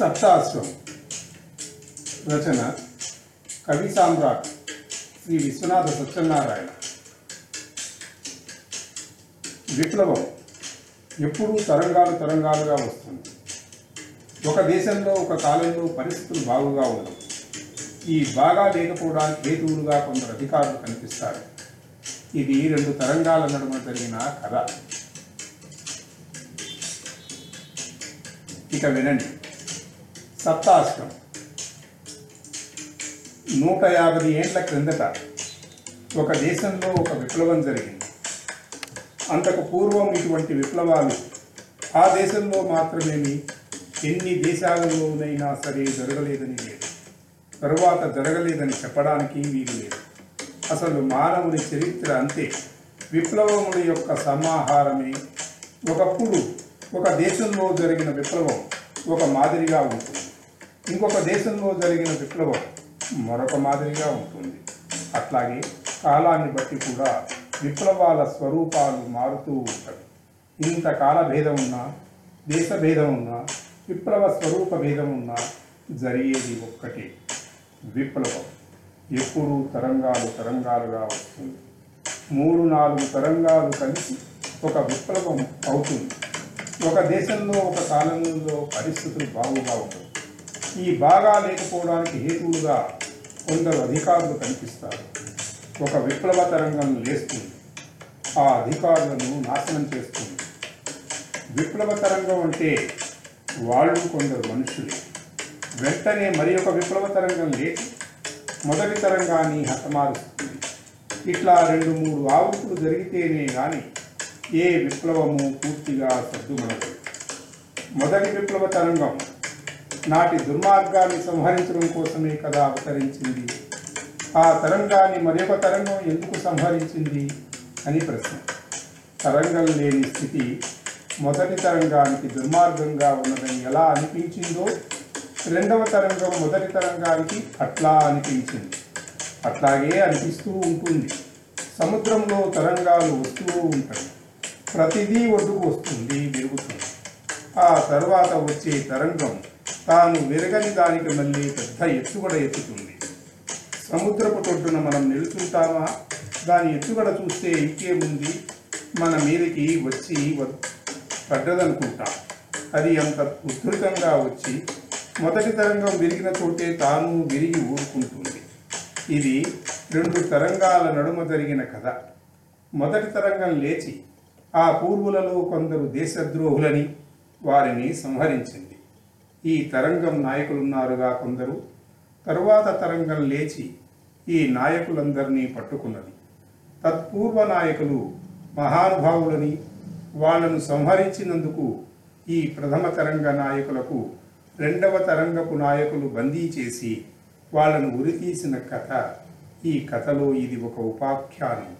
సప్తాశ్వం రచన కవి సామ్రాట్ శ్రీ విశ్వనాథ సత్యనారాయణ. విప్లవం ఎప్పుడూ తరంగాలు తరంగాలుగా వస్తుంది. ఒక దేశంలో ఒక కాలంలో పరిస్థితులు బాగుగా ఉండవు. ఈ బాగా లేకపోవడానికి హేతువులుగా కొందరు అధికారులు కనిపిస్తారు. ఇది రెండు తరంగాల నడుమ జరిగిన కథ. ఇక వినండి. సప్తాష్టం నూట యాభై ఏండ్ల క్రిందట ఒక దేశంలో ఒక విప్లవం జరిగింది. అంతకు పూర్వం ఇటువంటి విప్లవాలు ఆ దేశంలో మాత్రమేమి ఎన్ని దేశాలలోనైనా సరే జరగలేదని లేదు. తరువాత జరగలేదని చెప్పడానికి వీలు లేదు. అసలు మానవుని చరిత్ర అంతే. విప్లవముల యొక్క సమాహారమే ఒకప్పుడు ఒక దేశంలో జరిగిన విప్లవం ఒక మాదిరిగా ఉంటుంది. ఇంకొక దేశంలో జరిగిన విప్లవం మరొక మాదిరిగా ఉంటుంది. అట్లాగే కాలాన్ని బట్టి కూడా విప్లవాల స్వరూపాలు మారుతూ ఉంటాయి. ఇంత కాల భేదం ఉన్నా దేశ భేదం ఉన్నా విప్లవ స్వరూప భేదం ఉన్నా జరిగేది ఒక్కటే విప్లవం. ఎప్పుడూ తరంగాలు తరంగాలుగా వస్తుంది. మూడు నాలుగు తరంగాలు కలిసి ఒక విప్లవం అవుతుంది. ఒక దేశంలో ఒక కాలంలో పరిస్థితులు బాగుగా ఉంటుంది ఈ బాగా లేకపోవడానికి హేతువులుగా కొందరు అధికారులు కనిపిస్తారు. ఒక విప్లవ తరంగం లేస్తుంది. ఆ అధికారులను నాశనం చేస్తుంది. విప్లవ తరంగం అంటే వాళ్ళు కొందరు మనుషులే. వెంటనే మరి ఒక విప్లవ తరంగం లేచి మొదటి తరంగాన్ని హతమారుస్తుంది. ఇట్లా రెండు మూడు ఆవుకులు జరిగితేనే కానీ ఏ విప్లవము పూర్తిగా సర్దుమనదు మొదటి విప్లవ తరంగం నాటి దుర్మార్గాన్ని సంహరించడం కోసమే కదా అవతరించింది. ఆ తరంగాన్ని మరొక తరంగం ఎందుకు సంహరించింది అని ప్రశ్న. తరంగం లేని స్థితి మొదటి తరంగానికి దుర్మార్గంగా ఉన్నదని ఎలా అనిపించిందో రెండవ తరంగం మొదటి తరంగానికి అట్లా అనిపించింది. అట్లాగే అనిపిస్తూ ఉంటుంది. సముద్రంలో తరంగాలు వస్తూ ఉంటాయి. ప్రతిదీ ఒడ్డుకు వస్తుంది విరుగుతుంది. ఆ తర్వాత వచ్చే తరంగం తాను విరగని దానికి మళ్ళీ పెద్ద ఎత్తుగడ ఎత్తుతుంది. సముద్రపు తొడ్డున మనం నిలుచుంటామా? దాని ఎత్తుగడ చూస్తే ఇంకేముంది? మన మీదకి వచ్చి వ- పడ్డదనుకుంటాం. అది అంత ఉధృతంగా వచ్చి మొదటి తరంగం విరిగిన చోటే తాను విరిగి ఊరుకుంటుంది. ఇది రెండు తరంగాల నడుమ జరిగిన కథ. మొదటి తరంగం లేచి ఆ పూర్వులలో కొందరు దేశద్రోహులని వారిని సంహరించింది. ఈ తరంగం నాయకులున్నారుగా కొందరు. తరువాత తరంగం లేచి ఈ నాయకులందరినీ పట్టుకున్నది. తత్పూర్వ నాయకులు మహానుభావులని వాళ్ళను సంహరించినందుకు ఈ ప్రథమ తరంగ నాయకులకు రెండవ తరంగపు నాయకులు బందీ చేసి వాళ్ళను ఉరితీసిన కథ ఈ కథలో ఇది ఒక ఉపాఖ్యానం.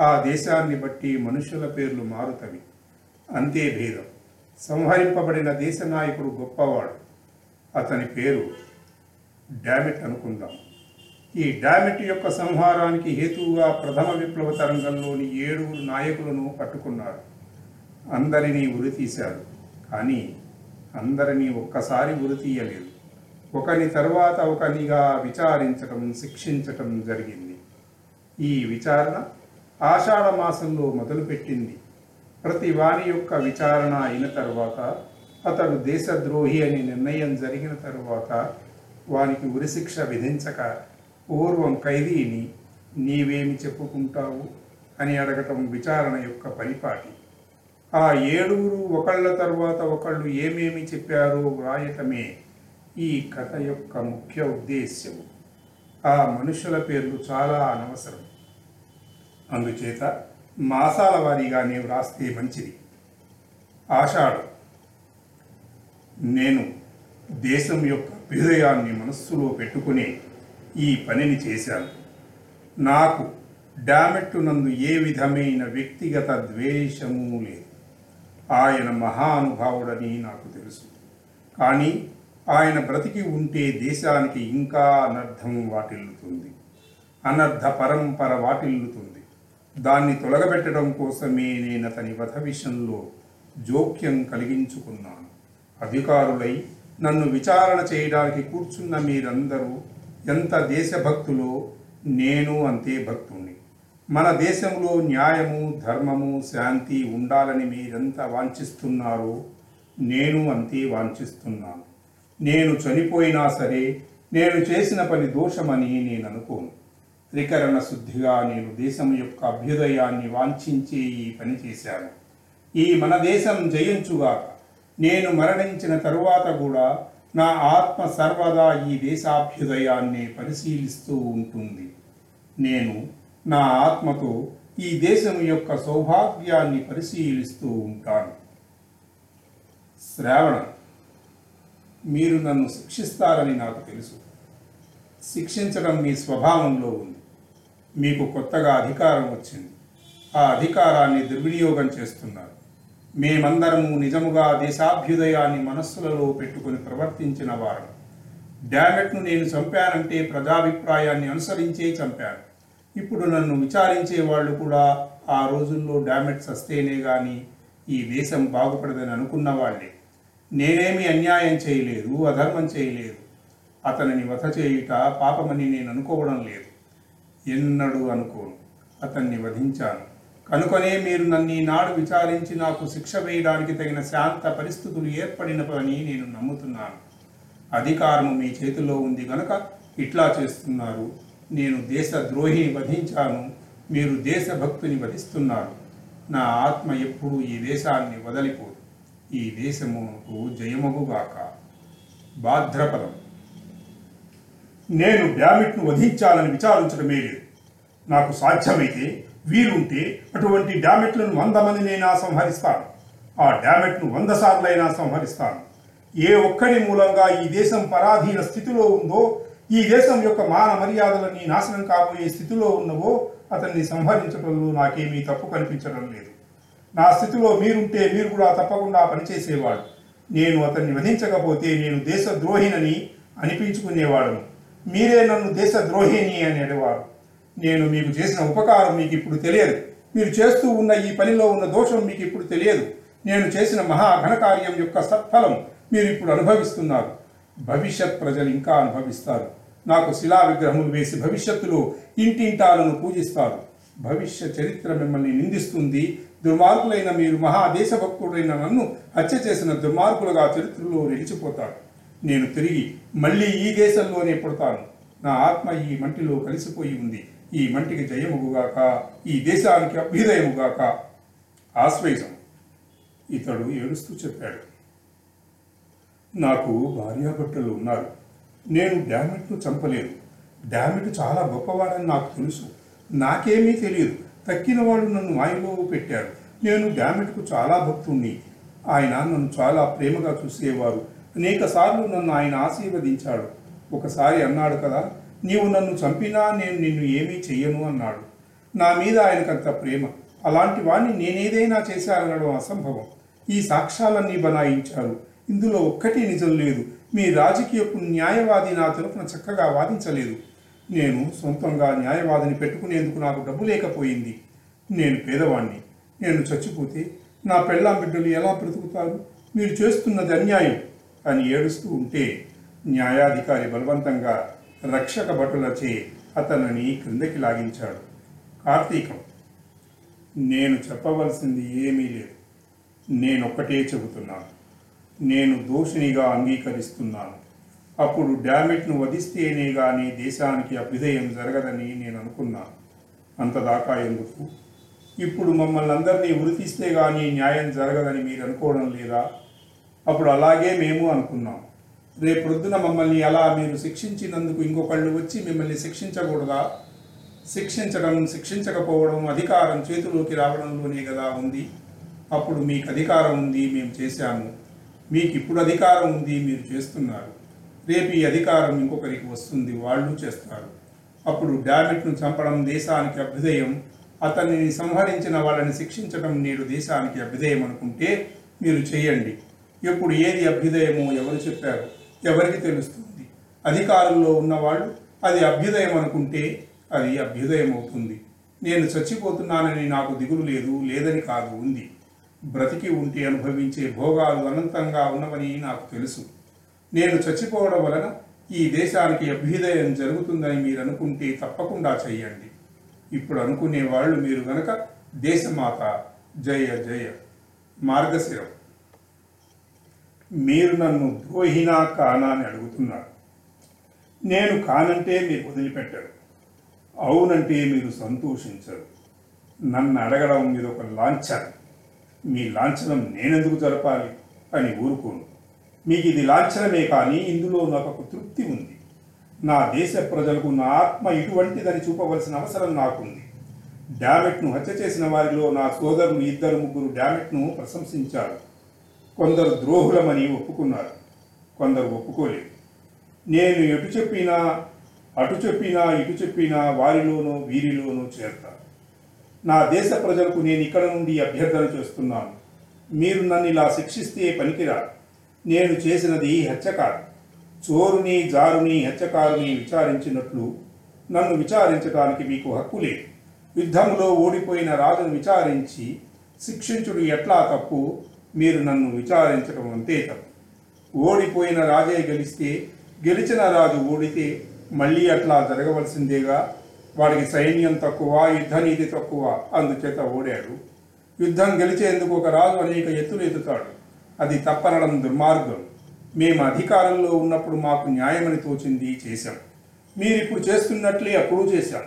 ఆ దేశాన్ని బట్టి మనుషుల పేర్లు మారుతవి. అంతే భేదం. సంహరింపబడిన దేశ నాయకుడు గొప్పవాడు. అతని పేరు డామిట్ అనుకుందాం. ఈ డామిట్ యొక్క సంహారానికి హేతువుగా ప్రథమ విప్లవ తరంగంలోని ఏడుగురు నాయకులను పట్టుకున్నారు. అందరినీ ఉరితీశారు కానీ అందరినీ ఒక్కసారి ఉరితీయలేదు ఒకని తర్వాత ఒకనిగా విచారించటం శిక్షించటం జరిగింది. ఈ విచారణ ఆషాఢ మాసంలో మొదలుపెట్టింది. ప్రతి వాణి యొక్క విచారణ అయిన తర్వాత అతడు దేశద్రోహి అని నిర్ణయం జరిగిన తరువాత వానికి ఉరిశిక్ష విధించక పూర్వం ఖైదీని నీవేమి చెప్పుకుంటావు అని అడగటం విచారణ యొక్క పరిపాటి. ఆ ఏడుగురు ఒకళ్ళ తర్వాత ఒకళ్ళు ఏమేమి చెప్పారో వ్రాయటమే ఈ కథ యొక్క ముఖ్య ఉద్దేశ్యం ఆ మనుషుల పేర్లు చాలా అనవసరం. అందుచేత మాసాల వారీగానే వ్రాస్తే మంచిది. ఆషాఢం. నేను దేశం యొక్క హృదయాన్ని మనస్సులో పెట్టుకుని ఈ పనిని చేశాను. నాకు డామెట్టు నందు ఏ విధమైన వ్యక్తిగత ద్వేషము లేదు. ఆయన మహానుభావుడని నాకు తెలుసు. కానీ ఆయన బ్రతికి ఉంటే దేశానికి ఇంకా అనర్థం వాటిల్లుతుంది. అనర్థ పరంపర వాటిల్లుతుంది. దాన్ని తొలగబెట్టడం కోసమే నేను అతని వధ విషయంలో జోక్యం కలిగించుకున్నాను. అధికారులై నన్ను విచారణ చేయడానికి కూర్చున్న మీరందరూ ఎంత దేశభక్తులో నేను అంతే భక్తుణ్ణి. మన దేశంలో న్యాయము ధర్మము శాంతి ఉండాలని మీరెంత వాంఛిస్తున్నారో నేను అంతే వాంఛిస్తున్నాను. నేను చనిపోయినా సరే నేను చేసిన పని దోషమని నేను అనుకోను. త్రికరణ శుద్ధిగా నేను దేశం యొక్క అభ్యుదయాన్ని వాంఛించి ఈ పని చేశాను. ఈ మన దేశం జయించుగాక నేను మరణించిన తరువాత కూడా నా ఆత్మ సర్వదా ఈ దేశాభ్యుదయాన్ని పరిశీలిస్తూ ఉంటుంది. నేను నా ఆత్మతో ఈ దేశం యొక్క సౌభాగ్యాన్ని పరిశీలిస్తూ ఉంటాను. శ్రావణం. మీరు నన్ను శిక్షిస్తారని నాకు తెలుసు. శిక్షించడం మీ స్వభావంలో ఉంది. మీకు కొత్తగా అధికారం వచ్చింది. ఆ అధికారాన్ని దుర్వినియోగం చేస్తున్నారు. మేమందరము నిజముగా దేశాభ్యుదయాన్ని మనస్సులలో పెట్టుకుని ప్రవర్తించిన వారం. డామెట్ను నేను చంపానంటే ప్రజాభిప్రాయాన్ని అనుసరించే చంపాను. ఇప్పుడు నన్ను విచారించే వాళ్ళు కూడా ఆ రోజుల్లో డామెట్ సస్తేనే కానీ ఈ దేశం బాగుపడదని అనుకున్న వాళ్ళే. నేనేమి అన్యాయం చేయలేదు అధర్మం చేయలేదు. అతనిని వధ చేయుట పాపమని నేను అనుకోవడం లేదు. ఎన్నడూ అనుకోను. అతన్ని వధించాను. కనుకనే మీరు నన్ను ఈనాడు విచారించి నాకు శిక్ష వేయడానికి తగిన శాంత పరిస్థితులు ఏర్పడినవని నేను నమ్ముతున్నాను. అధికారము మీ చేతిలో ఉంది గనక ఇట్లా చేస్తున్నారు. నేను దేశ ద్రోహిని వధించాను. మీరు దేశభక్తుని వధిస్తున్నారు. నా ఆత్మ ఎప్పుడూ ఈ దేశాన్ని వదలిపోదు. ఈ దేశముకు జయమగుగాక. భాద్రపదం. నేను డామిట్ను వధించాలని విచారించడమే లేదు. నాకు సాధ్యమైతే వీలుంటే అటువంటి డామెట్లను వంద మందినైనా సంహరిస్తాను. ఆ డామెట్ను వంద సార్లైనా సంహరిస్తాను. ఏ ఒక్కడి మూలంగా ఈ దేశం పరాధీన స్థితిలో ఉందో ఈ దేశం యొక్క మాన మర్యాదలన్నీ నాశనం కాబోయే స్థితిలో ఉన్నవో అతన్ని సంహరించడంలో నాకేమీ తప్పు కనిపించడం లేదు. నా స్థితిలో మీరుంటే మీరు కూడా తప్పకుండా పనిచేసేవాడు నేను అతన్ని వధించకపోతే నేను దేశద్రోహినని అనిపించుకునేవాడను. మీరే నన్ను దేశ ద్రోహిణి అని అనేవారు నేను మీకు చేసిన ఉపకారం మీకు ఇప్పుడు తెలియదు. మీరు చేస్తూ ఉన్న ఈ పనిలో ఉన్న దోషం మీకు ఇప్పుడు తెలియదు. నేను చేసిన మహా ఘనకార్యం యొక్క సత్ఫలం మీరు ఇప్పుడు అనుభవిస్తున్నారు. భవిష్యత్ ప్రజలు ఇంకా అనుభవిస్తారు. నాకు శిలా విగ్రహములు వేసి భవిష్యత్తులో ఇంటింటాలను పూజిస్తారు. భవిష్య చరిత్ర మిమ్మల్ని నిందిస్తుంది. దుర్మార్గులైన మీరు మహా దేశభక్తుడైన నన్ను హత్య చేసిన దుర్మార్గులుగా చరిత్రలో నిలిచిపోతారు. నేను తిరిగి మళ్ళీ ఈ దేశంలోనే పుడతాను. నా ఆత్మ ఈ మంటిలో కలిసిపోయి ఉంది. ఈ మంటికి జయముగుగాక ఈ దేశానికి అభ్యుదయముగాక ఆశ్వేషం ఇతడు ఏడుస్తూ చెప్పాడు. నాకు భార్యాభర్తలు ఉన్నారు. నేను డామిట్ను చంపలేదు. డామిట్ చాలా గొప్పవాడని నాకు తెలుసు. నాకేమీ తెలియదు. తక్కిన వాడు నన్ను మాయలో పెట్టారు నేను డామిట్కు చాలా భక్తుణ్ణి. ఆయన నన్ను చాలా ప్రేమగా చూసేవారు. అనేక సార్లు నన్ను ఆయన ఆశీర్వదించాడు. ఒకసారి అన్నాడు కదా నీవు నన్ను చంపినా నేను నిన్ను ఏమీ చెయ్యను అన్నాడు. నా మీద ఆయనకంత ప్రేమ. అలాంటి వాణ్ణి నేనేదైనా చేశానడం అసంభవం. ఈ సాక్ష్యాలన్నీ బనాయించారు. ఇందులో ఒక్కటి నిజం లేదు. మీ రాజకీయపు న్యాయవాది నా తరపున చక్కగా వాదించలేదు. నేను సొంతంగా న్యాయవాదిని పెట్టుకునేందుకు నాకు డబ్బు లేకపోయింది. నేను పేదవాణ్ణి. నేను చచ్చిపోతే నా పెళ్ళాం బిడ్డలు ఎలా బ్రతుకుతారు? మీరు చేస్తున్నది అన్యాయం. అని ఏడుస్తూ ఉంటే న్యాయాధికారి బలవంతంగా రక్షక భటులచే అతనిని క్రిందకి లాగించాడు. కార్తీకం నేను చెప్పవలసింది ఏమీ లేదు. నేనొక్కటే చెబుతున్నాను. నేను దోషినిగా అంగీకరిస్తున్నాను. అప్పుడు డామిట్ను వధిస్తేనే కానీ దేశానికి అభ్యుదయం జరగదని నేను అనుకున్నాను. అంతదాకా ఎందుకు? ఇప్పుడు మమ్మల్ని అందరినీ ఉరితీస్తే కానీ న్యాయం జరగదని మీరు అనుకోవడం లేదా? అప్పుడు అలాగే మేము అనుకున్నాం. రేపొద్దున మమ్మల్ని అలా మీరు శిక్షించినందుకు ఇంకొకళ్ళు వచ్చి మిమ్మల్ని శిక్షించకూడదా? శిక్షించడం శిక్షించకపోవడం అధికారం చేతిలోకి రావడంలోనే కదా ఉంది. అప్పుడు మీకు అధికారం ఉంది మేము చేశాము. మీకు ఇప్పుడు అధికారం ఉంది మీరు చేస్తున్నారు. రేపు ఈ అధికారం ఇంకొకరికి వస్తుంది వాళ్ళు చేస్తారు. అప్పుడు డామిట్ను చంపడం దేశానికి అభ్యుదయం. అతన్ని సంహరించిన వాళ్ళని శిక్షించడం నేడు దేశానికి అభ్యుదయం అనుకుంటే మీరు చేయండి. ఎప్పుడు ఏది అభ్యుదయమో ఎవరు చెప్పారు? ఎవరికి తెలుస్తుంది? అధికారంలో ఉన్నవాళ్ళు అది అభ్యుదయం అనుకుంటే అది అభ్యుదయం అవుతుంది నేను చచ్చిపోతున్నానని నాకు దిగులు లేదు లేదని కాదు ఉంది. బ్రతికి ఉంటే అనుభవించే భోగాలు అనంతంగా ఉన్నవని నాకు తెలుసు. నేను చచ్చిపోవడం వలన ఈ దేశానికి అభ్యుదయం జరుగుతుందని మీరు అనుకుంటే తప్పకుండా చెయ్యండి. ఇప్పుడు అనుకునే వాళ్ళు మీరు గనక దేశమాత జయ జయ. మార్గశిరం. మీరు నన్ను ద్రోహినా కానా అని అడుగుతున్నారు. నేను కానంటే మీరు వదిలిపెట్టరు. అవునంటే మీరు సంతోషించరు. నన్ను అడగడం మీరు ఒక లాంఛనం. మీ లాంఛనం నేనెందుకు జరపాలి అని ఊరుకోను. మీకు ఇది లాంఛనమే కానీ ఇందులో నాకు ఒక తృప్తి ఉంది. నా దేశ ప్రజలకు నా ఆత్మ ఇటువంటిదని చూపవలసిన అవసరం నాకుంది. డామెట్ను హత్య చేసిన వారిలో నా సోదరులు ఇద్దరు ముగ్గురు డామెట్ను ప్రశంసించారు. కొందరు ద్రోహులమని ఒప్పుకున్నారు. కొందరు ఒప్పుకోలేదు. నేను ఎటు చెప్పినా అటు చెప్పినా ఇటు చెప్పినా వారిలోనూ వీరిలోనూ చేరతాను నా దేశ ప్రజలకు నేను ఇక్కడ నుండి అభ్యర్థన చేస్తున్నాను. మీరు నన్ను ఇలా శిక్షిస్తే పనికిరా నేను చేసినది హత్య కాదు. చోరుని జారుని హత్యకారుని విచారించినట్లు నన్ను విచారించడానికి మీకు హక్కు లేదు. యుద్ధంలో ఓడిపోయిన రాజును విచారించి శిక్షించుడు ఎట్లా తప్పు? మీరు నన్ను విచారించడం అంతే తప్పు. ఓడిపోయిన రాజే గెలిస్తే గెలిచిన రాజు ఓడితే మళ్ళీ అట్లా జరగవలసిందేగా? వాడికి సైన్యం తక్కువ యుద్ధనీతి తక్కువ అందుచేత ఓడాడు. యుద్ధం గెలిచేందుకు ఒక రాజు అనేక ఎత్తులు ఎత్తుతాడు. అది తప్పనడం దుర్మార్గం. మేము అధికారంలో ఉన్నప్పుడు మాకు న్యాయమని తోచింది చేశాం. మీరు ఇప్పుడు చేస్తున్నట్లే అప్పుడు చేశాం.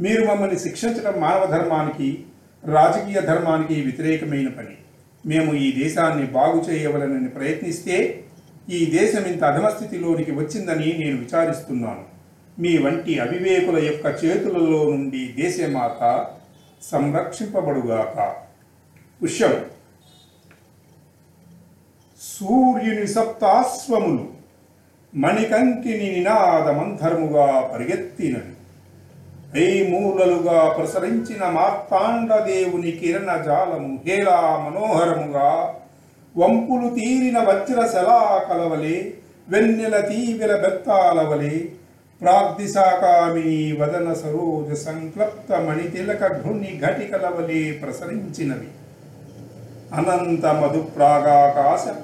మీరు మమ్మల్ని శిక్షించడం మానవ ధర్మానికి రాజకీయ ధర్మానికి వ్యతిరేకమైన పని. మేము ఈ దేశాన్ని బాగు చేయవలనని ప్రయత్నిస్తే ఈ దేశం ఇంత అధమస్థితిలోనికి వచ్చిందని నేను విచారిస్తున్నాను. మీ వంటి అవివేకుల యొక్క చేతులలో నుండి దేశమాత సంరక్షింపబడుగాక. పుష్యం సూర్యుని సప్తాశ్వములు మణికంకిని నినాదమంధర్ముగా పరిగెత్తినవి. వేయిమూలలుగా ప్రసరించిన మార్తాండ దేవుని కిరణ జాలము హేలా మనోహరముగా. వంపులు తీరిన వజ్ర శలాకలవలే వెన్నెల తీవెల బెత్తాలవలే. ప్రాగ్దిశాకామిని వదన సరోజ సంక్లప్త మణితిలక ఘృణి ఘటికలవలే ప్రసరించినవి. అనంత మధుప్రాగాకాశ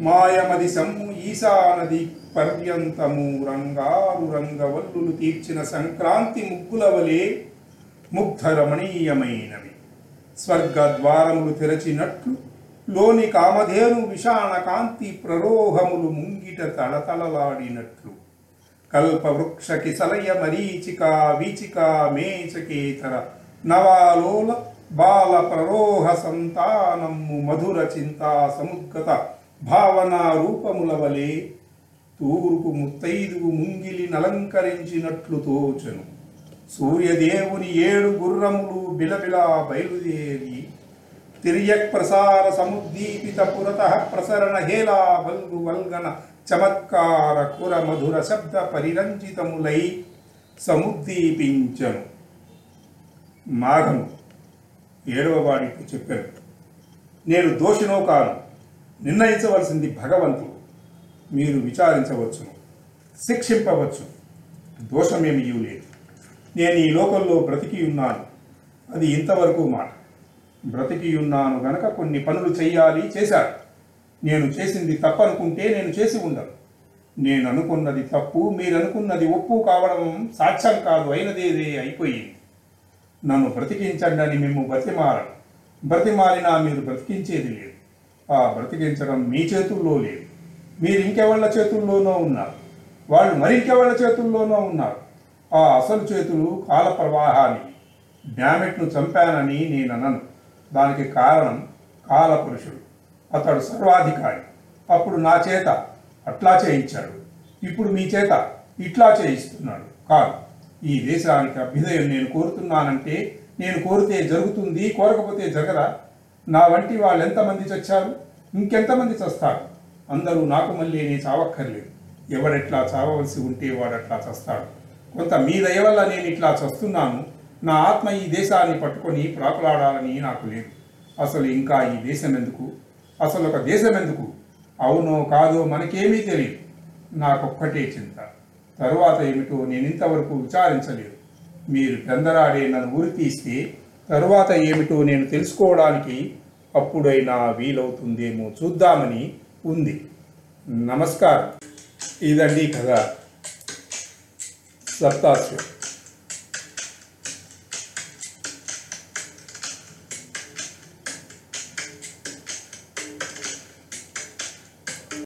మాయమది సమ్ము ఈశానది పర్యంతము రంగారు రంగవల్లులు తీర్చిన సంక్రాంతి ముగ్గుల వలె ముగ్ధరమణీయమైనవి స్వర్గద్వారములు తెరచినట్లు లోని కామధేను విషాణ కాంతి ప్రరోహములు ముంగిట తళతళలాడినట్లు. కల్పవృక్ష కిసలయ మరీచిక వీచిక మేచకేతర నవాలోల బాల ప్రరోహ సంతానము మధుర చింతా సముద్గత భావన రూపముల వలె తూరుపు ముత్తైదువు ముంగిలి నలంకరించినట్లు తోచను సూర్యదేవుని ఏడు గుర్రములు బిలబిలా బయలుదేరి తిరియక్ ప్రసార సముద్దీపిత పురత ప్రసరణ హేలా వల్గు వల్గన చమత్కార కుర మధుర శబ్ద పరిరంజితములై సముద్దీపించను. మాఘము ఏడవ వాడికి చెప్పాను నేను దోషినో కాను నిర్ణయించవలసింది భగవంతుడు. మీరు విచారించవచ్చును శిక్షింపవచ్చు. దోషమేమీ లేదు. నేను ఈ లోకంలో బ్రతికి ఉన్నాను అది ఇంతవరకు మాట. బ్రతికి ఉన్నాను గనక కొన్ని పనులు చేయాలి చేశాను. నేను చేసింది తప్పనుకుంటే నేను చేసి ఉండను. నేను అనుకున్నది తప్పు మీరు అనుకున్నది ఒప్పు కావడం సాక్ష్యం కాదు అయినదేదే అయిపోయింది. నన్ను బ్రతికించండి అని మేము బ్రతిమారను. బ్రతిమారినా మీరు బ్రతికించేది లేదు. ఆ బ్రతికించడం మీ చేతుల్లో లేదు. మీరు ఇంకెవళ్ళ చేతుల్లోనో ఉన్నారు. వాళ్ళు మరింకెవళ్ళ చేతుల్లోనో ఉన్నారు. ఆ అసలు చేతులు కాల ప్రవాహాన్ని డామెట్ను చంపానని నేను అనను దానికి కారణం కాలపురుషుడు అతడు సర్వాధికారి. అప్పుడు నా చేత అట్లా చేయించాడు. ఇప్పుడు మీ చేత ఇట్లా చేయిస్తున్నాడు. కాదు ఈ దేశానికి అభ్యుదయం నేను కోరుతున్నానంటే నేను కోరితే జరుగుతుంది కోరకపోతే జరగదా? నా వంటి వాళ్ళు ఎంతమంది చచ్చారు? ఇంకెంతమంది చస్తారు? అందరూ నాకు మళ్ళీ నేను చావక్కర్లేదు. ఎవడెట్లా చావవలసి ఉంటే వాడట్లా చస్తాడు. కొంత మీ దయ వల్ల నేను ఇట్లా చస్తున్నాను. నా ఆత్మ ఈ దేశాన్ని పట్టుకొని ప్రాకులాడాలని నాకు లేదు. అసలు ఇంకా ఈ దేశం ఎందుకు? అసలు ఒక దేశం ఎందుకు? అవునో కాదో మనకేమీ తెలియదు. నాకొక్కటే చింత. తరువాత ఏమిటో నేను ఇంతవరకు విచారించలేదు. మీరు పెందరాడే నన్ను ఊరి తీస్తే తరువాత ఏమిటో నేను తెలుసుకోవడానికి అప్పుడైనా వీలవుతుందేమో చూద్దామని ఉంది. నమస్కారం. ఇదండి కథ. సప్తాస్యం